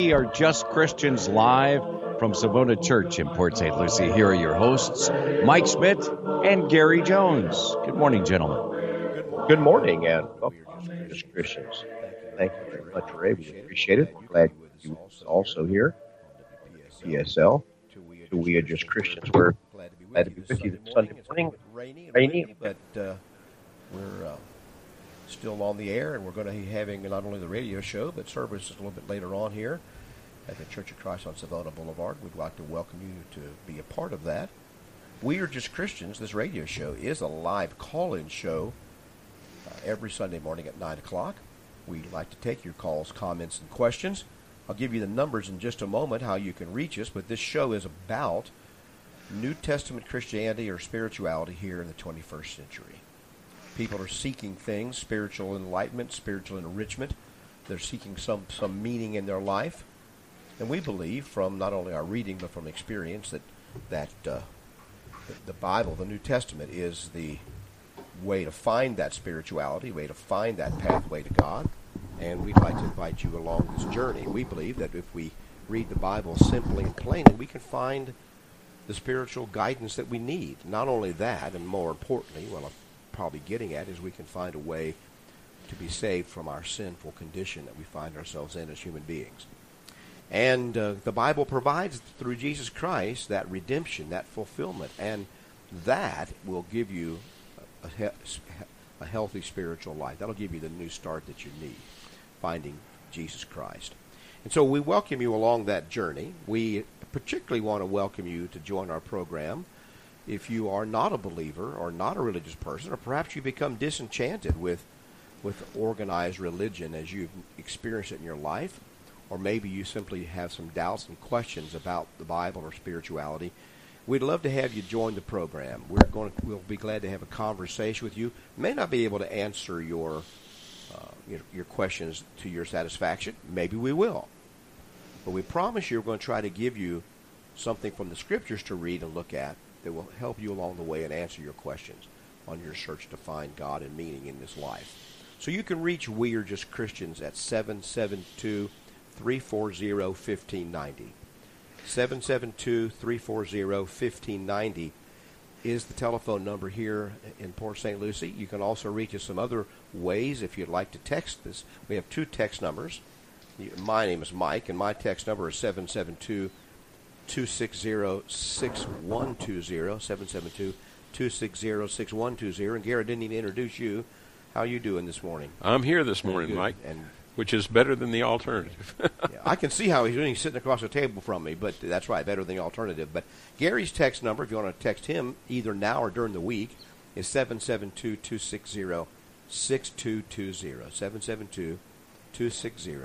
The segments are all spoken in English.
We are Just Christians live from Savona Church in Port St. Lucie. Here are your hosts, Mike Schmidt and Gary Jones. Good morning, gentlemen. Good morning, and welcome Just Christians. Thank you very much, Ray. We appreciate it. We're glad you also here. PSL, to We Are Just Christians. We're glad to be with you this Sunday morning. Rainy, but uh, we're uh, still on the air, and we're going to be having not only the radio show, but services a little bit later on here at the Church of Christ on Savona Boulevard. We'd like to welcome you to be a part of that. We are just Christians. This radio show is a live call-in show uh, every Sunday morning at nine o'clock. We'd like to take your calls, comments, and questions. I'll give you the numbers in just a moment how you can reach us, but this show is about New Testament Christianity or spirituality here in the 21st century. People are seeking things, spiritual enlightenment, spiritual enrichment. They're seeking some, some meaning in their life. And we believe from not only our reading but from experience that, that uh, the Bible, the New Testament, is the way to find that spirituality, way to find that pathway to God. And we'd like to invite you along this journey. We believe that if we read the Bible simply and plainly, we can find the spiritual guidance that we need. Not only that, and more importantly, well, probably getting at, is we can find a way to be saved from our sinful condition that we find ourselves in as human beings. And uh, the Bible provides through Jesus Christ that redemption, that fulfillment, and that will give you a, he- a healthy spiritual life. That'll give you the new start that you need, finding Jesus Christ. And so we welcome you along that journey. We particularly want to welcome you to join our program if you are not a believer or not a religious person, or perhaps you become disenchanted with with organized religion as you've experienced it in your life, or maybe you simply have some doubts and questions about the Bible or spirituality. We'd love to have you join the program. We're going to, we'll be glad to have a conversation with you. May not be able to answer your uh, your, your questions to your satisfaction. Maybe we will. But we promise you we're going to try to give you something from the scriptures to read and look at that will help you along the way and answer your questions on your search to find God and meaning in this life. So you can reach We Are Just Christians at 772 340 1590. 772 340 1590 is the telephone number here in Port St. Lucie. You can also reach us some other ways if you'd like to text this. We have two text numbers. My name is Mike, and my text number is 772 260 6120. 772 260 6120. And Garrett didn't even introduce you. How are you doing this morning? I'm here this morning, Good. Mike, And which is better than the alternative. yeah, I can see how he's doing. He's sitting across the table from me, but that's right, better than the alternative. But Gary's text number, if you want to text him either now or during the week, is 772 260 6220. 772 260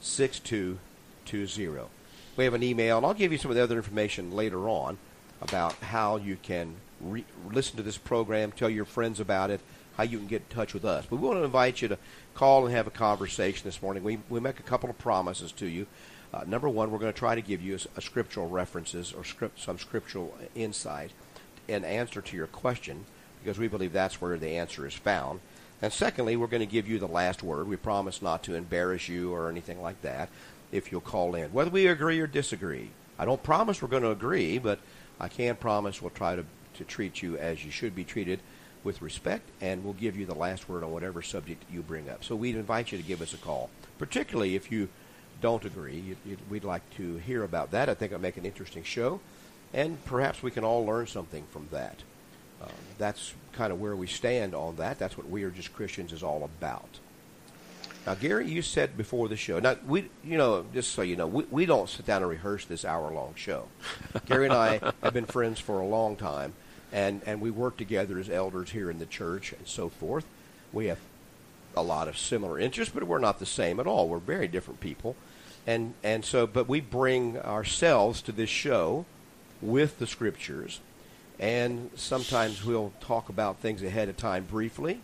6220. We have an email, and I'll give you some of the other information later on about how you can re- listen to this program, tell your friends about it, how you can get in touch with us. But we want to invite you to call and have a conversation this morning. We, we make a couple of promises to you. Uh, number one, we're going to try to give you a, a scriptural references or script, some scriptural insight in answer to your question, because we believe that's where the answer is found. And secondly, we're going to give you the last word. We promise not to embarrass you or anything like that if you'll call in, whether we agree or disagree. I don't promise we're going to agree, but I can promise we'll try to, to treat you as you should be treated with respect, and we'll give you the last word on whatever subject you bring up. So we'd invite you to give us a call, particularly if you don't agree. We'd like to hear about that. I think it'll make an interesting show, and perhaps we can all learn something from that. Um, that's kind of where we stand on that. That's what We Are Just Christians is all about. Now, Gary, you said before the show. Now, we, you know, just so you know, we, we don't sit down and rehearse this hour-long show. Gary and I have been friends for a long time, and and we work together as elders here in the church and so forth. We have a lot of similar interests, but we're not the same at all. We're very different people, and and so, but we bring ourselves to this show with the scriptures, and sometimes we'll talk about things ahead of time briefly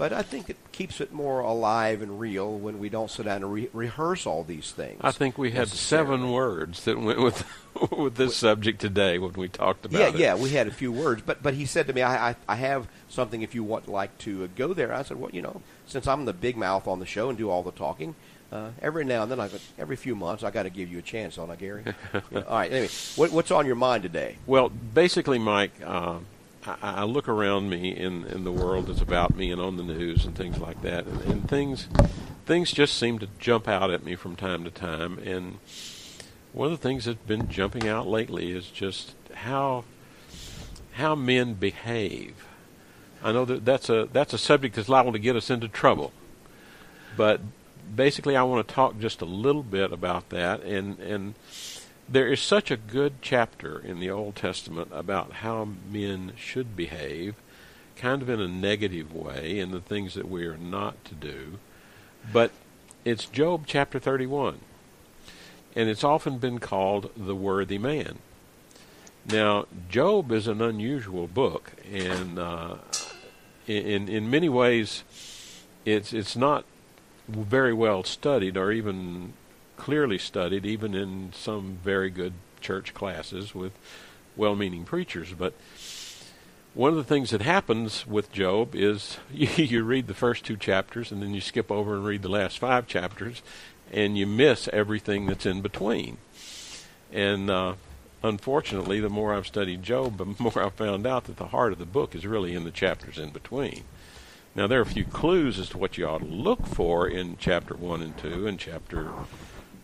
but I think it keeps it more alive and real when we don't sit down and re- rehearse all these things. I think we had seven words that went with with this subject today when we talked about yeah, it. Yeah, yeah, we had a few words, but but he said to me, I, I I have something if you want like to go there. I said, well, you know, since I'm the big mouth on the show and do all the talking, Uh, every now and then, I got, every few months, I got to give you a chance on it, Gary. Yeah, All right. Anyway, what, what's on your mind today? Well, basically, Mike, uh, I, look around me in, in the world that's about me and on the news and things like that, and, and things things just seem to jump out at me from time to time. And one of the things that's been jumping out lately is just how how men behave. I know that that's a that's a subject that's liable to get us into trouble, but basically, I want to talk just a little bit about that. And and there is such a good chapter in the Old Testament about how men should behave, kind of in a negative way, in the things that we are not to do. But it's Job chapter 31. And it's often been called the worthy man. Now, Job is an unusual book, and uh, in in many ways, it's it's not very well studied or even clearly studied, even in some very good church classes with well-meaning preachers. But one of the things that happens with Job is you, you read the first two chapters and then you skip over and read the last five chapters, and you miss everything that's in between. And uh, unfortunately, the more I've studied Job, the more I've found out that the heart of the book is really in the chapters in between. Now, there are a few clues as to what you ought to look for in chapter 1 and 2 and chapter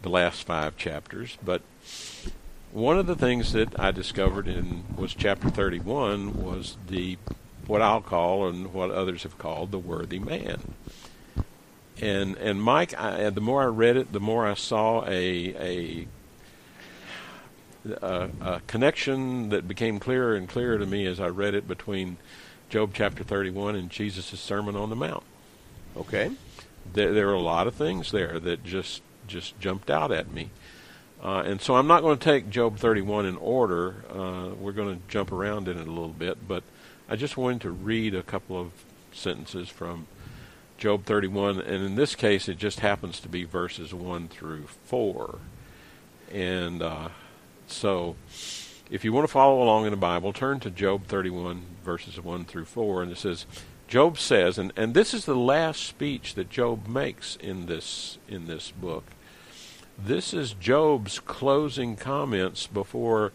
the last five chapters, but one of the things that I discovered in was chapter 31 was the what I'll call and what others have called the worthy man. And and Mike, I, the more I read it, the more I saw a a a, a connection that became clearer and clearer to me as I read it between Job chapter 31 and Jesus' Sermon on the Mount. Okay. There, there are a lot of things there that just just jumped out at me. Uh, and so I'm not going to take Job 31 in order. Uh, we're going to jump around in it a little bit, but I just wanted to read a couple of sentences from Job 31, and in this case, it just happens to be verses 1 through 4. And uh, so, if you want to follow along in the Bible, turn to Job 31, verses 1 through 4, and it says, Job says, and, and this is the last speech that Job makes in this in this book. This is Job's closing comments before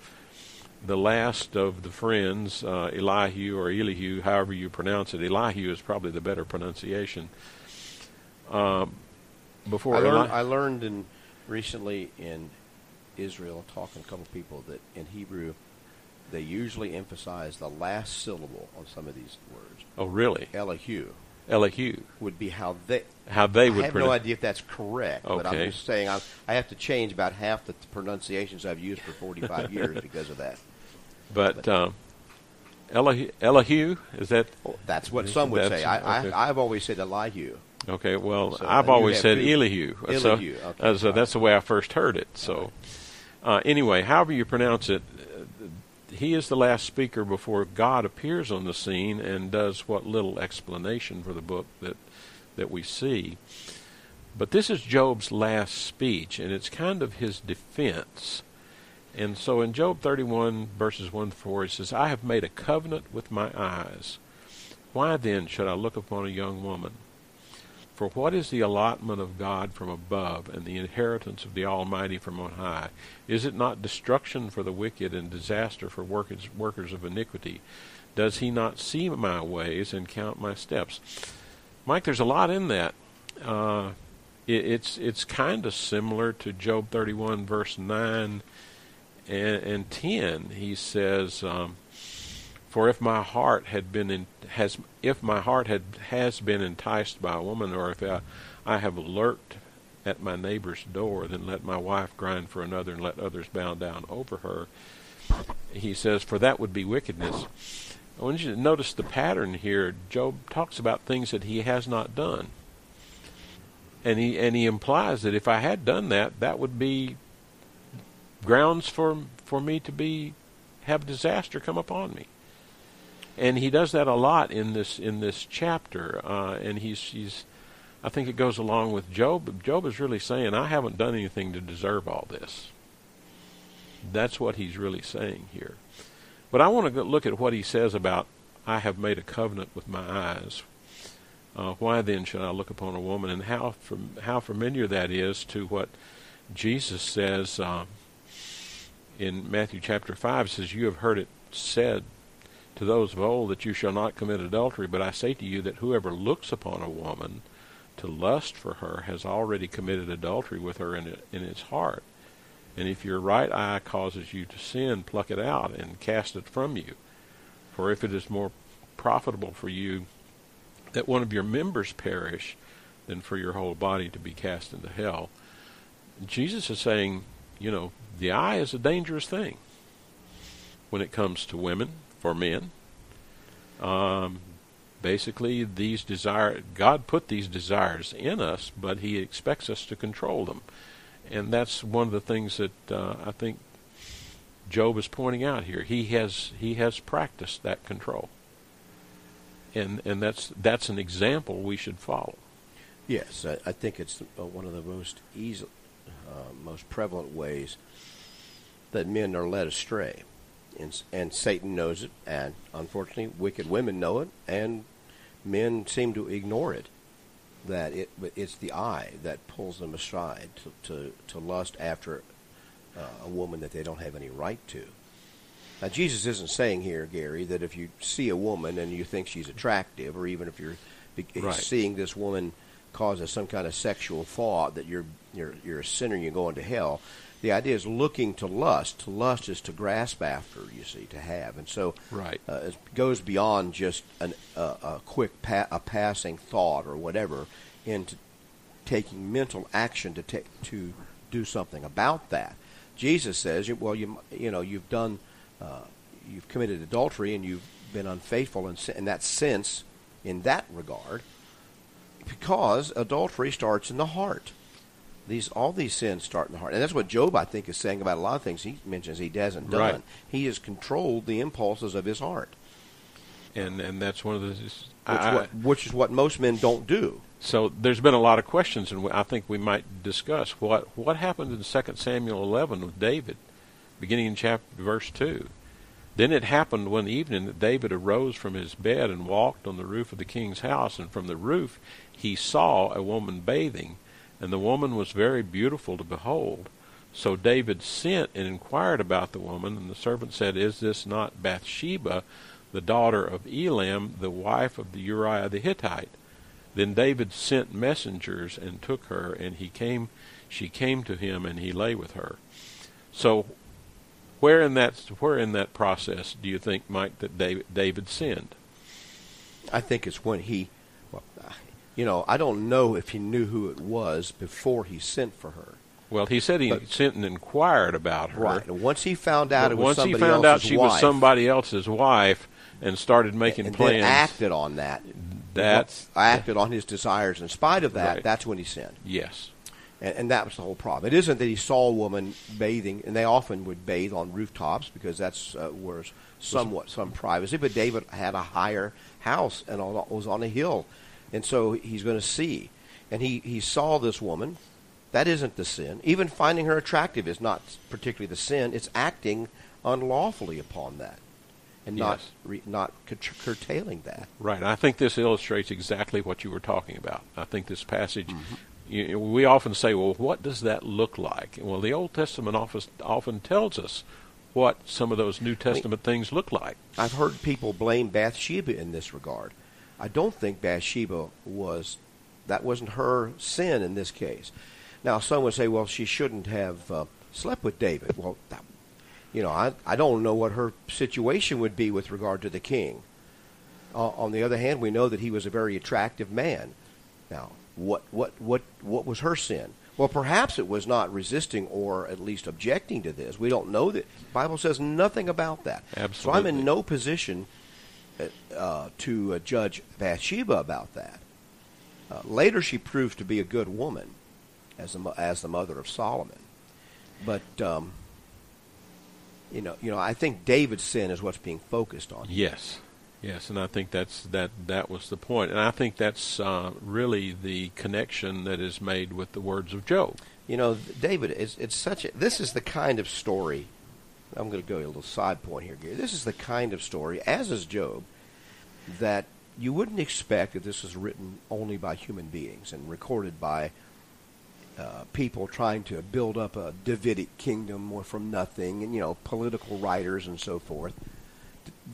the last of the friends, uh, Elihu or Elihu, however you pronounce it. Elihu is probably the better pronunciation. Um, before I learned, Eli- I learned in recently in Israel, talking to a couple of people, that in Hebrew, they usually emphasize the last syllable on some of these words. oh, really? Elihu Elihu. would be how they. How they would I have no idea if that's correct, but I'm just saying I, I have to change about half the pronunciations I've used for 45 years because of that. But um, Elihu, Elihu, is that Well, that's what some would say. I, okay. I, I've always said Elihu. Okay, well, So, I've always said two. Elihu. So, okay, uh, so right. that's the way I first heard it. So, uh, anyway, however you pronounce it, he is the last speaker before God appears on the scene and does what little explanation for the book that that we see. But this is Job's last speech, and it's kind of his defense. And so in Job 31, verses 1 to 4, it says, I have made a covenant with my eyes. Why then should I look upon a young woman? For what is the allotment of God from above, and the inheritance of the Almighty from on high? Is it not destruction for the wicked and disaster for workers, workers of iniquity? Does he not see my ways and count my steps? Mike, there's a lot in that. Uh, it, it's it's kind of similar to Job 31, verse 9 and, and 10. He says, um, "For if my heart had been in, has if my heart had has been enticed by a woman, or if I, I have lurked at my neighbor's door, then let my wife grind for another, and let others bow down over her." He says, "For that would be wickedness." I want you to notice the pattern here. Job talks about things that he has not done. And he and he implies that if I had done that, that would be grounds for for me to be have disaster come upon me. And he does that a lot in this in this chapter. Uh, and he's he's I think it goes along with Job. Job is really saying, I haven't done anything to deserve all this. That's what he's really saying here. But I want to look at what he says about I have made a covenant with my eyes. Uh, why then should I look upon a woman? And how fam- how familiar that is to what Jesus says uh, in Matthew chapter five. Says, "You have heard it said to those of old that you shall not commit adultery. But I say to you that whoever looks upon a woman to lust for her has already committed adultery with her in, in his heart. And if your right eye causes you to sin, pluck it out and cast it from you. For if it is more profitable for you that one of your members perish than for your whole body to be cast into hell. Jesus is saying, you know, the eye is a dangerous thing when it comes to women, for men. Um, basically, these desire God put these desires in us, but He expects us to control them, and that's one of the things that uh, I think Job is pointing out here. He has he has practiced that control and and that's that's an example we should follow. Yes, I, I think it's uh, one of the most easy, uh, most prevalent ways that men are led astray, and, and Satan knows it, and unfortunately, wicked women know it, and men seem to ignore it. That it it's the eye that pulls them aside to to, to lust after uh, a woman that they don't have any right to. Now, Jesus isn't saying here, Gary, that if you see a woman and you think she's attractive, or even if you're right. seeing this woman causes some kind of sexual thought that you're you're you're a sinner and you're going to hell. The idea is looking to lust. To lust is to grasp after, you see, to have, and so right. uh, it goes beyond just an, uh, a quick pa- a passing thought or whatever into taking mental action to take to do something about that. Jesus says, well, you you know, you've done uh, you've committed adultery and you've been unfaithful in, in that sense, in that regard, because adultery starts in the heart. These all these sins start in the heart, and that's what Job, I think, is saying about a lot of things he mentions he hasn't done. Right. He has controlled the impulses of his heart, and and that's one of the which, I, what, which is what most men don't do. So there's been a lot of questions, and I think we might discuss what what happened in Second Samuel 11 with David beginning in chapter verse 2. Then it happened one evening that David arose from his bed and walked on the roof of the king's house, and from the roof he saw a woman bathing, and the woman was very beautiful to behold. So David sent and inquired about the woman, and the servant said, Is this not Bathsheba, the daughter of Eliam, the wife of the Uriah the Hittite? Then David sent messengers and took her, and he came she came to him and he lay with her. So where in that where in that process do you think, Mike, that David, David sinned? I think it's when he, you know, I don't know if he knew who it was before he sent for her. Well, he said he but, sent and inquired about her. Right. And once he found out it was once he found out she wife, was somebody else's wife and started making and plans, acted on that. That's acted on his desires. In spite of that, right. that's when he sinned. Yes. And, and, that was the whole problem. It isn't that he saw a woman bathing, and they often would bathe on rooftops because that's uh, where somewhat some privacy. But David had a higher house and on, was on a hill, and so he's going to see. And he, he saw this woman. That isn't the sin. Even finding her attractive is not particularly the sin. It's acting unlawfully upon that, and yes. not re, not curtailing that. Right. I think this illustrates exactly what you were talking about. I think this passage mm-hmm you, we often say, well, what does that look like? Well, the Old Testament often, often tells us what some of those New Testament I mean, things look like. I've heard people blame Bathsheba in this regard. I don't think Bathsheba was that wasn't her sin in this case. Now, some would say, well, she shouldn't have uh, slept with David. Well, that, you know, I I don't know what her situation would be with regard to the king. Uh, on the other hand, we know that he was a very attractive man. Now, what what what what was her sin? Well, perhaps it was not resisting or at least objecting to this. We don't know that. The Bible says nothing about that. Absolutely. So I'm in no position uh, to uh, judge Bathsheba about that. Uh, later, she proved to be a good woman as the, as the mother of Solomon. But um, you know, you know, I think David's sin is what's being focused on. Yes. Yes, and I think that's that. That was the point, and I think that's uh, really the connection that is made with the words of Job. You know, David, it's, it's such a. This is the kind of story. I'm going to go a little side point here, Gary. This is the kind of story, as is Job, that you wouldn't expect that this was written only by human beings and recorded by uh, people trying to build up a Davidic kingdom from nothing, and you know, political writers and so forth.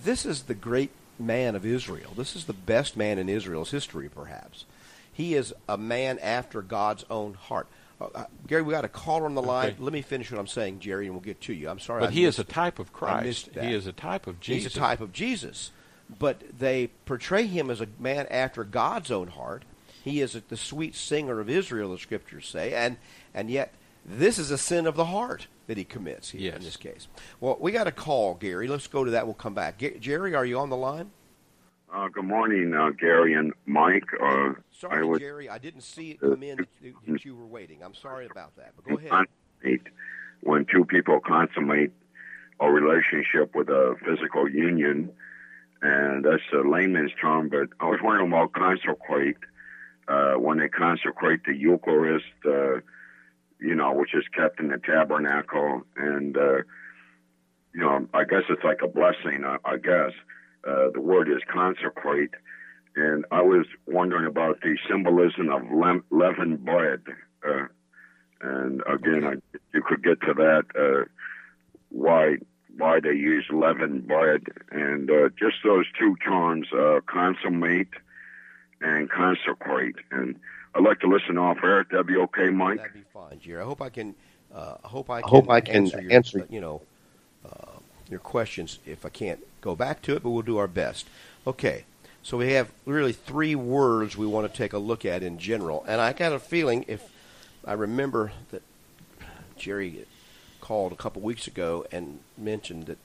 This is the great man of Israel. This is the best man in Israel's history, perhaps. He is a man after God's own heart. Uh, Gary, we got a caller on the line. Okay. Let me finish what I'm saying, Jerry, and we'll get to you. I'm sorry. But I he is a type of Christ. He is a type of Jesus. He's a type of Jesus. But they portray him as a man after God's own heart. He is the sweet singer of Israel, the scriptures say, and and yet this is a sin of the heart that he commits here in this case. Well, we got a call, Gary. Let's go to that. We'll come back. Ga- Jerry, are you on the line? Uh, good morning, uh, Gary and Mike. Uh, Sorry, I would Jerry, I didn't see it come in that you, that you were waiting. I'm sorry about that. But go ahead. when two people consummate a relationship with a physical union, and that's a layman's term. But I was wondering about consecrate. Uh, when they consecrate the Eucharist, uh, you know, which is kept in the tabernacle, and uh, you know, I guess it's like a blessing. I, I guess uh, the word is consecrate. And I was wondering about the symbolism of lem- leavened bread. Uh, and again, I, you could get to that. Uh, why why they use leavened bread and uh, just those two terms, uh, consummate and consecrate. And I'd like to listen off air. That'd be okay, Mike. That'd be fine, Jerry. I hope I can. Uh, I hope I can. hope I can answer, your, answer- you know, your questions. If I can't go back to it, but we'll do our best. Okay. So we have really three words we want to take a look at in general, and I got a feeling if I remember that Jerry called a couple weeks ago and mentioned that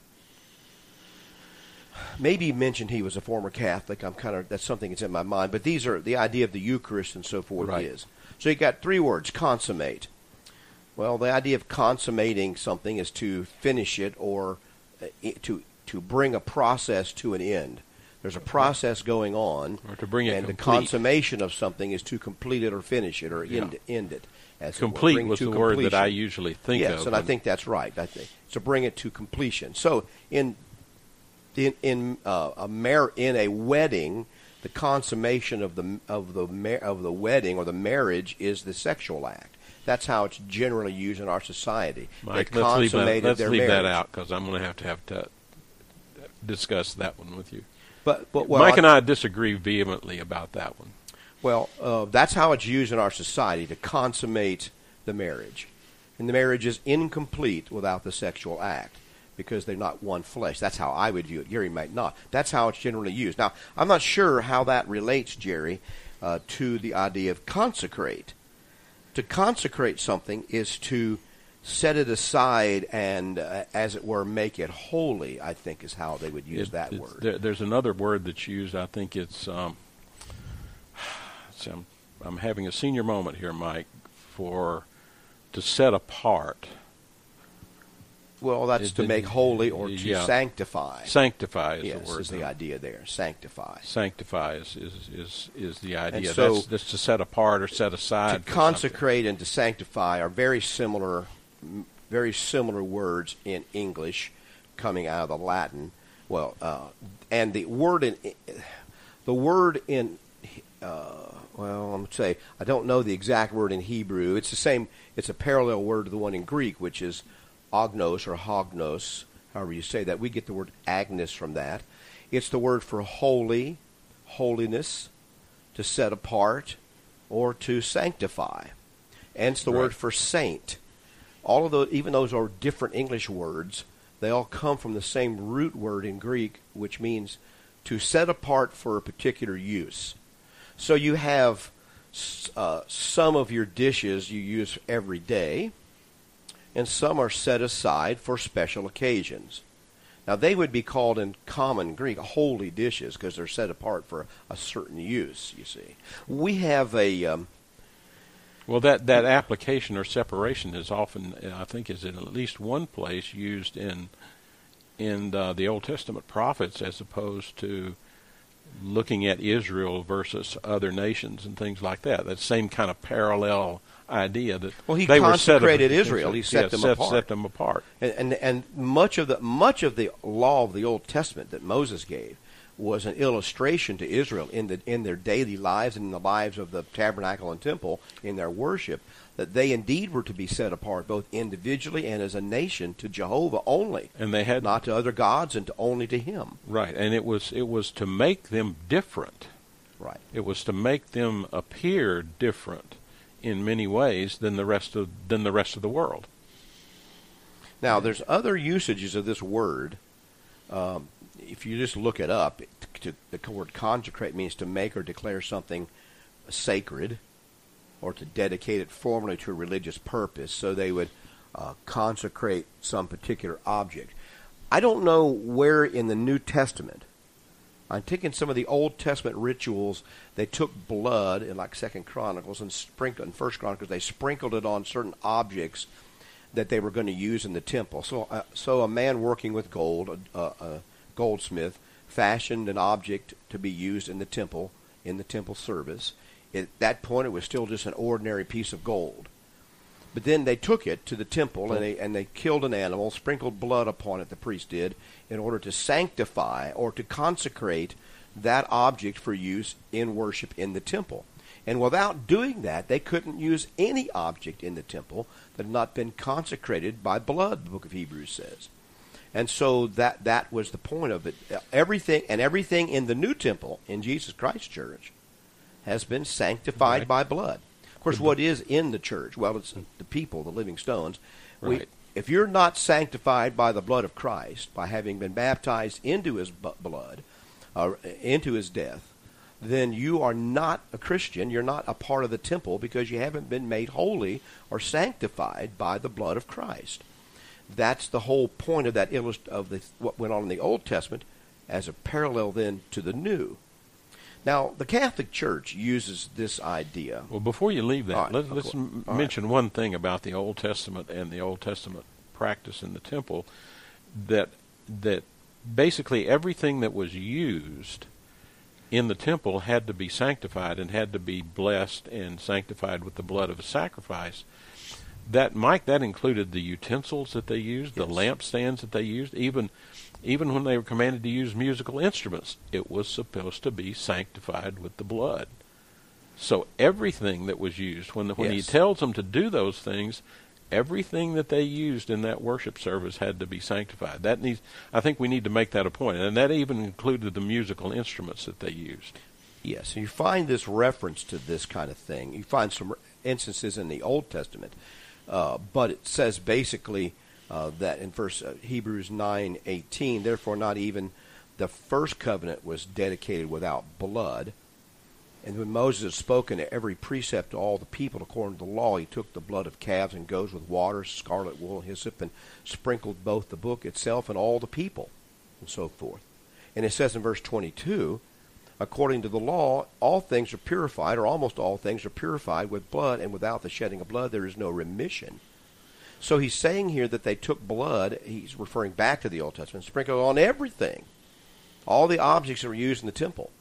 maybe he mentioned he was a former Catholic. I'm kind of that's something that's in my mind. But these are the idea of the Eucharist and so forth Right. is. So you got three words: consummate. Well, the idea of consummating something is to finish it or to to bring a process to an end. There's a process going on, Or to bring it and the consummation of something is to complete it or finish it or Yeah. end, end it. As. Complete it was the word that. I usually think yes, of. Yes, and I think that's right. I think to bring it to completion. So in in in uh, a mar- in a wedding, the consummation of the of the mar- of the wedding or the marriage is the sexual act. That's how it's generally used in our society. Mike, they let's leave that, let's their leave that out because I'm going to have to have to discuss that one with you. But, but well, Mike and I disagree vehemently about that one. Well, uh, that's how it's used in our society to consummate the marriage. And the marriage is incomplete without the sexual act because they're not one flesh. That's how I would view it. Gary might not. That's how it's generally used. Now, I'm not sure how that relates, Jerry, uh, to the idea of consecrate. To consecrate something is to set it aside and, uh, as it were, make it holy, I think is how they would use It- that word. There, there's another word that's used. I think it's. Um, it's, I'm, I'm having a senior moment here, Mike, for to set apart, Well, that's It- to make holy or to yeah. sanctify. sanctify is yes, the word. is the though. idea there. Sanctify. Sanctify is, is, is, is the idea. so- that's, that's to set apart or set aside. for consecrate and to sanctify are very similar, very similar words in English, coming out of the Latin. Well, uh, and the word in the word in uh, well, I'm gonna say I don't know the exact word in Hebrew. It's the same. It's a parallel word to the one in Greek, which is ognos or hognos, however you say that. We get the word agnes from that. It's the word for holy, holiness, to set apart, or to sanctify. And it's the word for saint. All of those, even those are different English words, they all come from the same root word in Greek, which means to set apart for a particular use. So you have uh, some of your dishes you use every day, and some are set aside for special occasions. Now they would be called in common Greek holy dishes because they're set apart for a certain use. You see, we have a um, Well, that, that application or separation is often, uh, I think, is in at least one place used in in uh, the Old Testament prophets, as opposed to looking at Israel versus other nations and things like that. That same kind of parallel idea that Well, he they were set consecrated Israel. He set yeah, them set, apart. Set them apart. and, and and much of the much of the law of the Old Testament that Moses gave was an illustration to Israel in the in their daily lives and in the lives of the tabernacle and temple in their worship that they indeed were to be set apart both individually and as a nation to Jehovah only and they had not to other gods and to only to him right and it was it was to make them different right it was to make them appear different in many ways than the rest of than the rest of the world now there's other usages of this word um, if you just look it up, to, the word consecrate means to make or declare something sacred or to dedicate it formally to a religious purpose. So they would uh, consecrate some particular object. I don't know where in the New Testament. I'm taking some of the Old Testament rituals. They took blood in like Second Chronicles and sprinkled in First Chronicles. They sprinkled it on certain objects that they were going to use in the temple. So, uh, so a man working with gold, a, a, goldsmith fashioned an object to be used in the temple, in the temple service. At that point, it was still just an ordinary piece of gold. But then they took it to the temple and they, and they killed an animal, sprinkled blood upon it, the priest did, in order to sanctify or to consecrate that object for use in worship in the temple. And without doing that, they couldn't use any object in the temple that had not been consecrated by blood, the book of Hebrews says. And so that that was the point of it. Everything and everything in the new temple in Jesus Christ Church has been sanctified right. by blood. Of course, what is in the church? Well, it's the people, the living stones. Right. We, if you're not sanctified by the blood of Christ, by having been baptized into His blood, uh, into His death, then you are not a Christian. You're not a part of the temple because you haven't been made holy or sanctified by the blood of Christ. That's the whole point of that illust- of the, what went on in the Old Testament as a parallel then to the New. Now, the Catholic Church uses this idea. Well, before you leave that, right, let, us m- mention right. one thing about the Old Testament and the Old Testament practice in the temple that that basically everything that was used in the temple had to be sanctified and had to be blessed and sanctified with the blood of a sacrifice that Mike that included the utensils that they used, yes. the lampstands that they used, even even when they were commanded to use musical instruments, it was supposed to be sanctified with the blood. So everything that was used when the, when yes. he tells them to do those things, everything that they used in that worship service had to be sanctified. That needs I think we need to make that a point, and that even included the musical instruments that they used. Yes, you find this reference to this kind of thing. You find some instances in the Old Testament uh, but it says basically uh, that in verse uh, Hebrews nine eighteen, therefore not even the first covenant was dedicated without blood. And when Moses had spoken every precept to all the people according to the law, he took the blood of calves and goats with water, scarlet wool, hyssop, and sprinkled both the book itself and all the people, and so forth. And it says in verse 22 according to the law, all things are purified, or almost all things are purified with blood, and without the shedding of blood, there is no remission. So he's saying here that they took blood, he's referring back to the Old Testament, sprinkled on everything, all the objects that were used in the temple.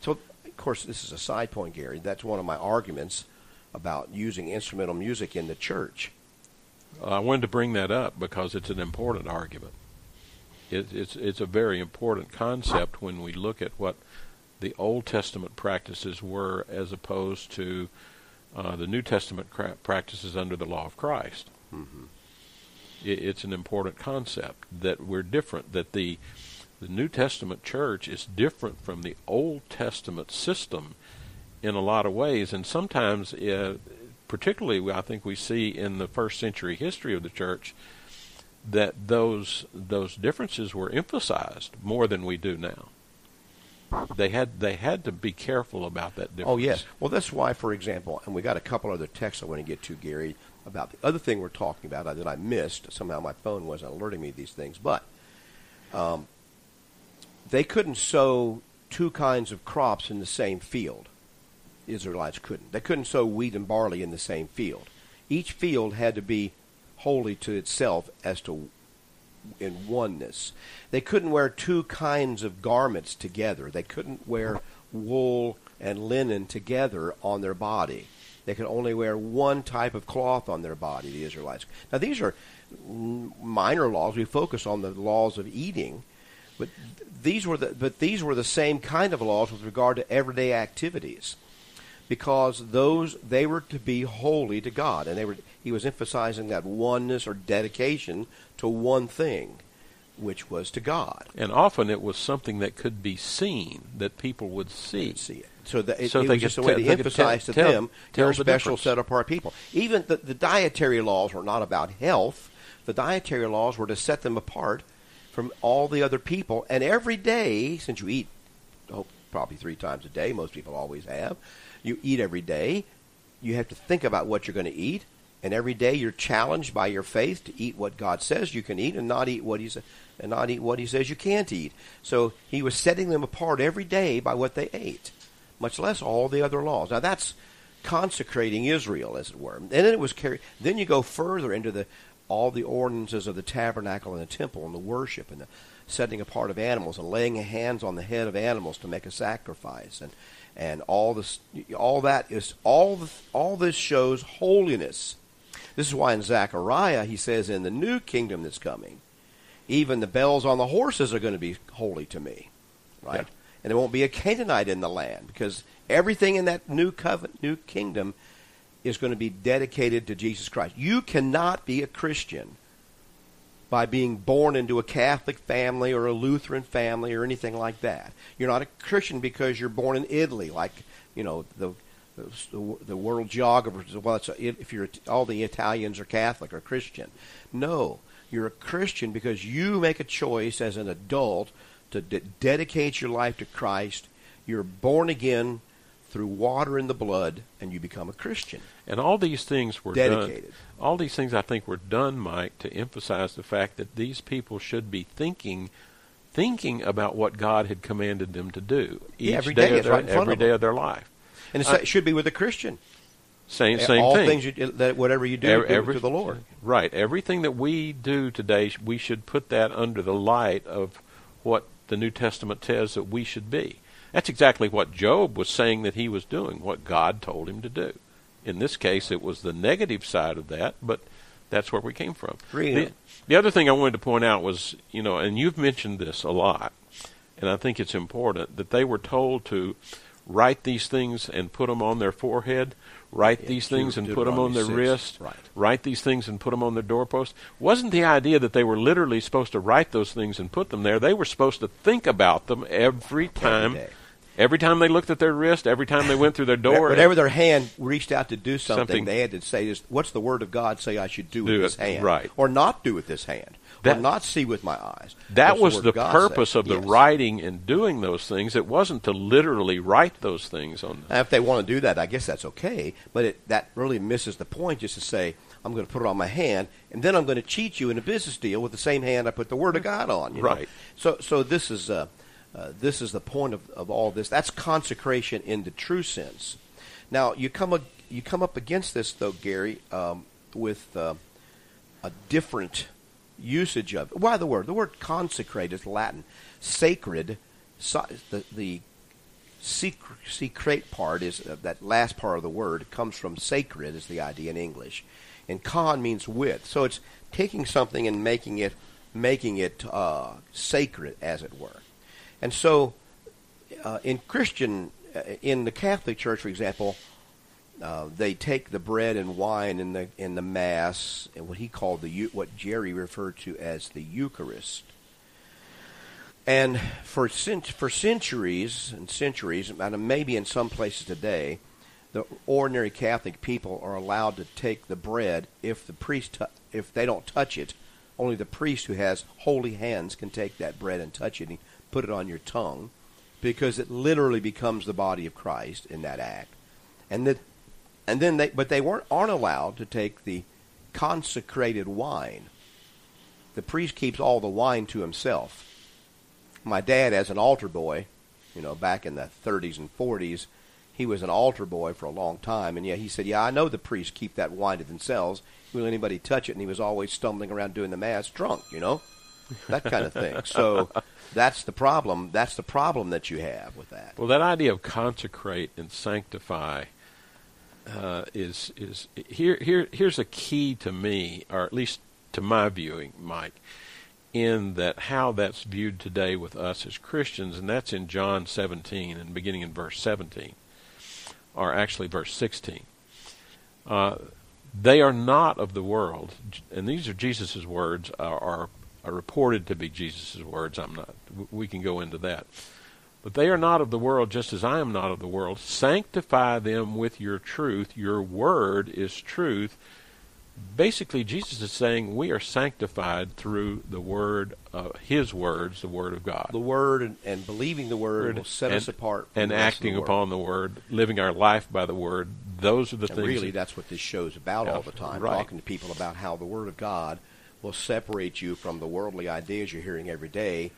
So, of course, this is a side point, Gary. That's one of my arguments about using instrumental music in the church. I wanted to bring that up because it's an important argument. It, it's it's a very important concept when we look at what the Old Testament practices were as opposed to uh, the New Testament cra- practices under the law of Christ. Mm-hmm. It, it's an important concept that we're different, that the the New Testament church is different from the Old Testament system in a lot of ways, and sometimes, uh, particularly, I think we see in the first century history of the church that those those differences were emphasized more than we do now they had they had to be careful about that difference. Oh yes. Well, that's why, for example, and we got a couple other texts I want to get to, Gary, about the other thing we're talking about that I missed. Somehow my phone wasn't alerting me these things, but um, they couldn't sow two kinds of crops in the same field. The Israelites couldn't. They couldn't sow wheat and barley in the same field. Each field had to be holy to itself as to in oneness. They couldn't wear two kinds of garments together. They couldn't wear wool and linen together on their body. They could only wear one type of cloth on their body, the Israelites. Now, these are minor laws. We focus on the laws of eating. But these were the but these were the same kind of laws with regard to everyday activities, because those they were to be holy to God, and they were. He was emphasizing that oneness or dedication to one thing, which was to God. And often it was something that could be seen, that people would see. see it. So that it, So it they was just a way tell- to emphasize tell- to tell- them tell they're the special difference. set apart people. Even the, the dietary laws were not about health. The dietary laws were to set them apart from all the other people. And every day, since you eat, oh, probably three times a day, most people always have, you eat every day. You have to think about what you're going to eat. And every day you're challenged by your faith to eat what God says you can eat and not eat what He sa- and not eat what He says you can't eat. So He was setting them apart every day by what they ate much less all the other laws. Now that's consecrating Israel, as it were. And then it was carried. Then you go further into the all the ordinances of the tabernacle and the temple and the worship and the setting apart of animals and laying hands on the head of animals to make a sacrifice and and all this all that is all the, all this shows holiness. This is why in Zechariah he says in the new kingdom that's coming, even the bells on the horses are going to be holy to me, right? Yeah. And there won't be a Canaanite in the land because everything in that new covenant, new kingdom, is going to be dedicated to Jesus Christ. You cannot be a Christian by being born into a Catholic family or a Lutheran family or anything like that. You're not a Christian because you're born in Italy, like you know the the, the world geographers. Well, it's a, if you're all the Italians are Catholic or Christian. No, you're a Christian because you make a choice as an adult to de- dedicate your life to Christ. You're born again through water in the blood, and you become a Christian. And all these things were Dedicated. done. All these things, I think, were done, Mike, to emphasize the fact that these people should be thinking, thinking about what God had commanded them to do each Yeah, every day day, of their, right every day of their life. And I- it uh, should be with a Christian. Same, same All thing. things you, that whatever you do, Every- do every- to the Lord. Right. Everything that we do today, we should put that under the light of what the New Testament says that we should be. That's exactly what Job was saying that he was doing, what God told him to do. In this case, it was the negative side of that, but that's where we came from. Really? The, the other thing I wanted to point out was, you know, and you've mentioned this a lot, and I think it's important that they were told to write these things and put them on their forehead, write Yeah, these things and put them on their Deuteronomy wrist, right. write these things and put them on their doorpost. Wasn't the idea that they were literally supposed to write those things and put them there? They were supposed to think about them every time. day. Every time they looked at their wrist, every time they went through their door, Whenever their hand reached out to do something, Something- they had to say, "What's the word of God say I should do, Do with this it, hand, right. or not do with this hand, That- not see with my eyes?" that was word the purpose of the Yes. writing and doing those things. It wasn't to literally write those things on. Now, if they want to do that, I guess that's okay. But it, that really misses the point. Just to say, I'm going to put it on my hand, and then I'm going to cheat you in a business deal with the same hand I put the Word of God on. you know? Right. So, so this is uh, uh, this is the point of, of all this. That's consecration in the true sense. Now, you come ag- you come up against this though, Gary, um, with uh, a different usage of. Why the word? The word consecrate is Latin. Sacred, so, the, the secret, part is uh, that last part of the word comes from sacred is the idea in English, and con means with. So it's taking something and making it making it uh, sacred, as it were. And so, uh, in Christian, uh, in the Catholic Church, for example, uh, they take the bread and wine in the in the mass and what he called the what Jerry referred to as the Eucharist. And for for centuries and centuries, and maybe in some places today, the ordinary Catholic people are allowed to take the bread if the priest if they don't touch it. Only the priest who has holy hands can take that bread and touch it and put it on your tongue, because it literally becomes the body of Christ in that act. And that, and then they, but they weren't aren't allowed to take the consecrated wine. The priest keeps all the wine to himself my dad as an altar boy, you know, back in the 30s and 40s, he was an altar boy for a long time, and yeah, he said, "Yeah, I know the priests keep that wine to themselves. Will anybody touch it?" And he was always stumbling around doing the mass drunk, you know, that kind of thing. So that's the problem. That's the problem that you have with that. Well, that idea of consecrate and sanctify uh, is is here. Here, here's a key to me, or at least to my viewing, Mike. in that how that's viewed today with us as Christians, and that's in John 17 and beginning in verse 17, or actually verse 16. Uh, they are not of the world, and these are Jesus' words, are, are, are reported to be Jesus' words. I'm not. We can go into that. But they are not of the world, just as I am not of the world. Sanctify them with your truth. Your word is truth basically Jesus is saying we are sanctified through the word, uh, His words, the Word of God. The Word and, and believing the Word, will set and, us apart, and acting the upon the Word, living our life by the Word. Those are the and things. Really, that's what this show is about yeah, all the time. right. Talking to people about how the Word of God will separate you from the worldly ideas you're hearing every day,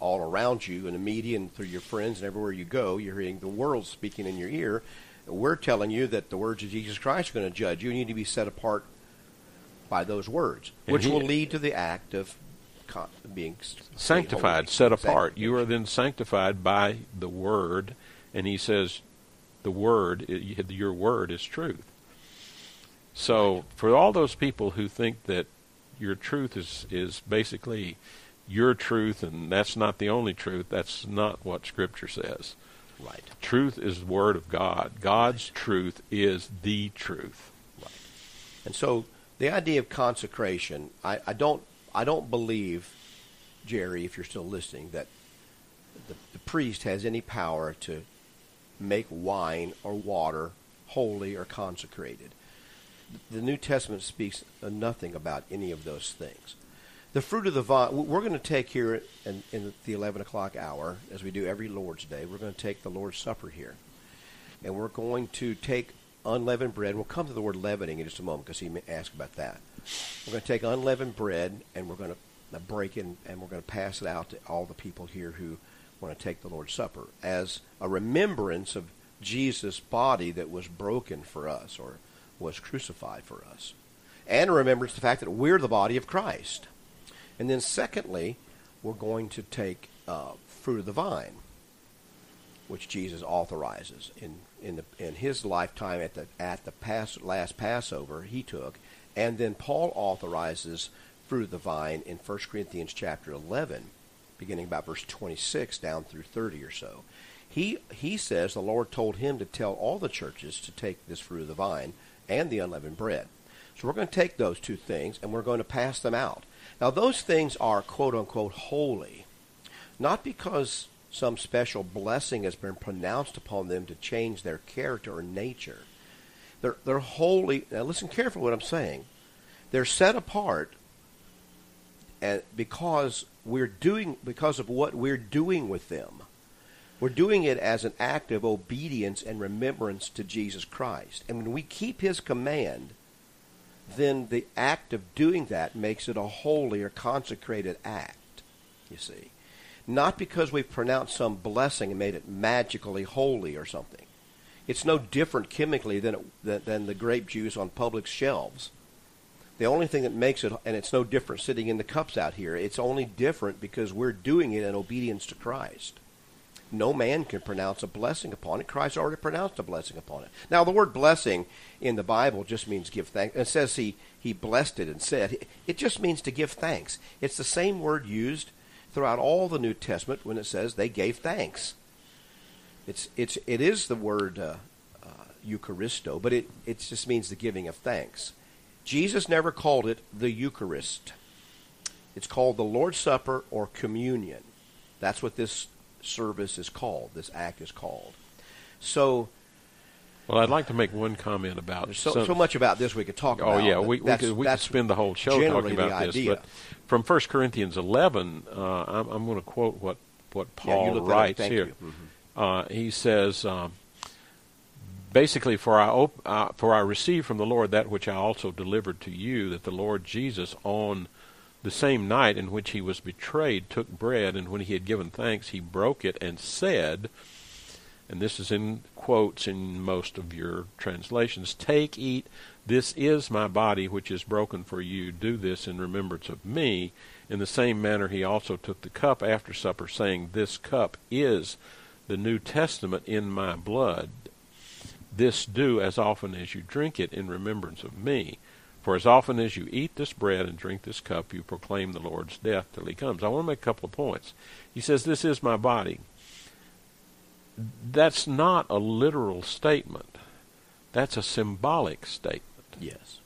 all around you in the media and through your friends and everywhere you go. You're hearing the world speaking in your ear. We're telling you that the words of Jesus Christ are going to judge you. You need to be set apart by those words, And which he- will lead to the act of con- being sanctified, holy. set apart. You are then sanctified by the Word, and He says, "The Word, your Word is truth." So, for all those people who think that your truth is is basically your truth, and that's not the only truth, that's not what Scripture says. right. Truth is the Word of God. God's truth is the truth. Right. And so the idea of consecration, I, I don't I don't believe, Jerry, if you're still listening, that the, the priest has any power to make wine or water holy or consecrated. The New Testament speaks nothing about any of those things. The fruit of the vine, we're going to take here in, in the 11 o'clock hour, as we do every Lord's Day, we're going to take the Lord's Supper here. And we're going to take unleavened bread. We'll come to the word leavening in just a moment because he asked about that. We're going to take unleavened bread and we're going to break it and we're going to pass it out to all the people here who want to take the Lord's Supper as a remembrance of Jesus' body that was broken for us or was crucified for us. And a remembrance of the fact that we're the body of Christ. And then, secondly, we're going to take uh, fruit of the vine, which Jesus authorizes in in the in his lifetime at the at the last Passover he took, and then Paul authorizes fruit of the vine in 1 Corinthians chapter 11, beginning about verse 26 down through 30 or so. He he says the Lord told him to tell all the churches to take this fruit of the vine and the unleavened bread. So we're going to take those two things and we're going to pass them out. Now those things are quote unquote holy, not because some special blessing has been pronounced upon them to change their character or nature. They're they're holy. Now listen carefully what I'm saying. They're set apart and because we're doing because of what we're doing with them. We're doing it as an act of obedience and remembrance to Jesus Christ. And when we keep his command, then the act of doing that makes it a holy or consecrated act, you see. Not because we've pronounced some blessing and made it magically holy or something. It's no different chemically than, it, than, than the grape juice on public shelves. The only thing that makes it, and it's no different sitting in the cups out here, it's only different because we're doing it in obedience to Christ. No man can pronounce a blessing upon it. Christ already pronounced a blessing upon it. Now, the word blessing in the Bible just means give thanks. It says he, he blessed it and said. It just means to give thanks. It's the same word used throughout all the New Testament when it says they gave thanks. It's, it's, it is the word uh, uh, Eucharisto, but it, it just means the giving of thanks. Jesus never called it the Eucharist. It's called the Lord's Supper or communion. That's what this service is called. This act is called. So Well, I'd like to make one comment about so, some- so much about this we could talk Oh about. yeah, we we could, we could spend the whole show talking about this. idea. But from 1 Corinthians 11, uh, I'm, I'm going to quote what what Paul up. writes here. Mhm. Uh, he says, um, basically, for I op- uh, for I received from the Lord that which I also delivered to you, that the Lord Jesus on the same night in which he was betrayed took bread, and when he had given thanks, he broke it and said. And this is in quotes in most of your translations. Take, eat, this is my body which is broken for you. Do this in remembrance of me. In the same manner he also took the cup after supper, saying, This cup is the New Testament in my blood. This do as often as you drink it in remembrance of me. For as often as you eat this bread and drink this cup, you proclaim the Lord's death till he comes. I want to make a couple of points. He says, This is my body. That's not a literal statement, that's a symbolic statement. Yes.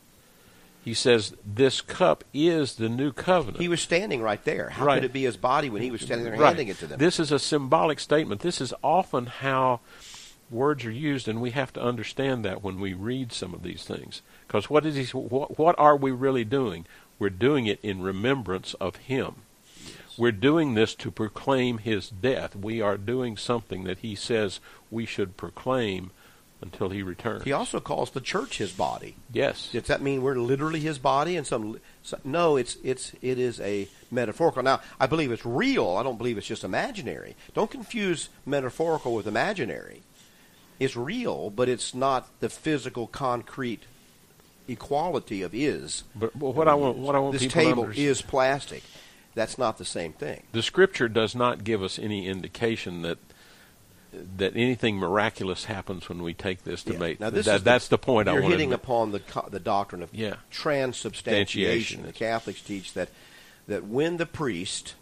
He says, This cup is the new covenant. He was standing right there. How Right. could it be his body when he was standing there Right. handing it to them? This is a symbolic statement. This is often how words are used, and we have to understand that when we read some of these things. Because what is he? What, what are we really doing? We're doing it in remembrance of Him. We're doing this to proclaim His death. We are doing something that He says we should proclaim until He returns. he also calls the church his body. Yes. Does that mean we're literally his body? And some, so, no, it's it's it is a metaphorical. Now, I believe it's real. I don't believe it's just imaginary. Don't confuse metaphorical with imaginary. It's real, but it's not the physical, concrete equality of is. But, but what I want, what I want This people to table is plastic. That's not the same thing. the scripture does not give us any indication that that anything miraculous happens when we take this to Yeah. make Now, this that, is that's the point You're I want hitting to upon the co- the doctrine of Yeah. transubstantiation. The Catholics teach that that when the priest,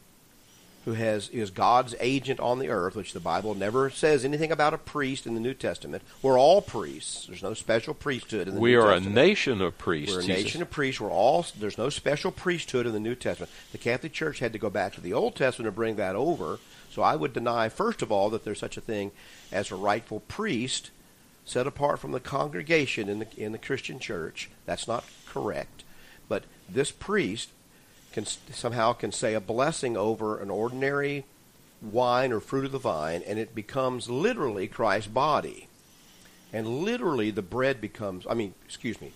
who has is God's agent on the earth, which the Bible never says anything about a priest in the New Testament. We're all priests. There's no special priesthood in the we New Testament. We are a nation of priests We're a he says. nation of priests. We're all there's no special priesthood in the New Testament. The Catholic Church had to go back to the Old Testament to bring that over. So I would deny, first of all, that there's such a thing as a rightful priest set apart from the congregation in the in the Christian Church. That's not correct. But this priest can somehow can say a blessing over an ordinary wine or fruit of the vine, and it becomes literally Christ's body. And literally, the bread becomes, I mean, excuse me,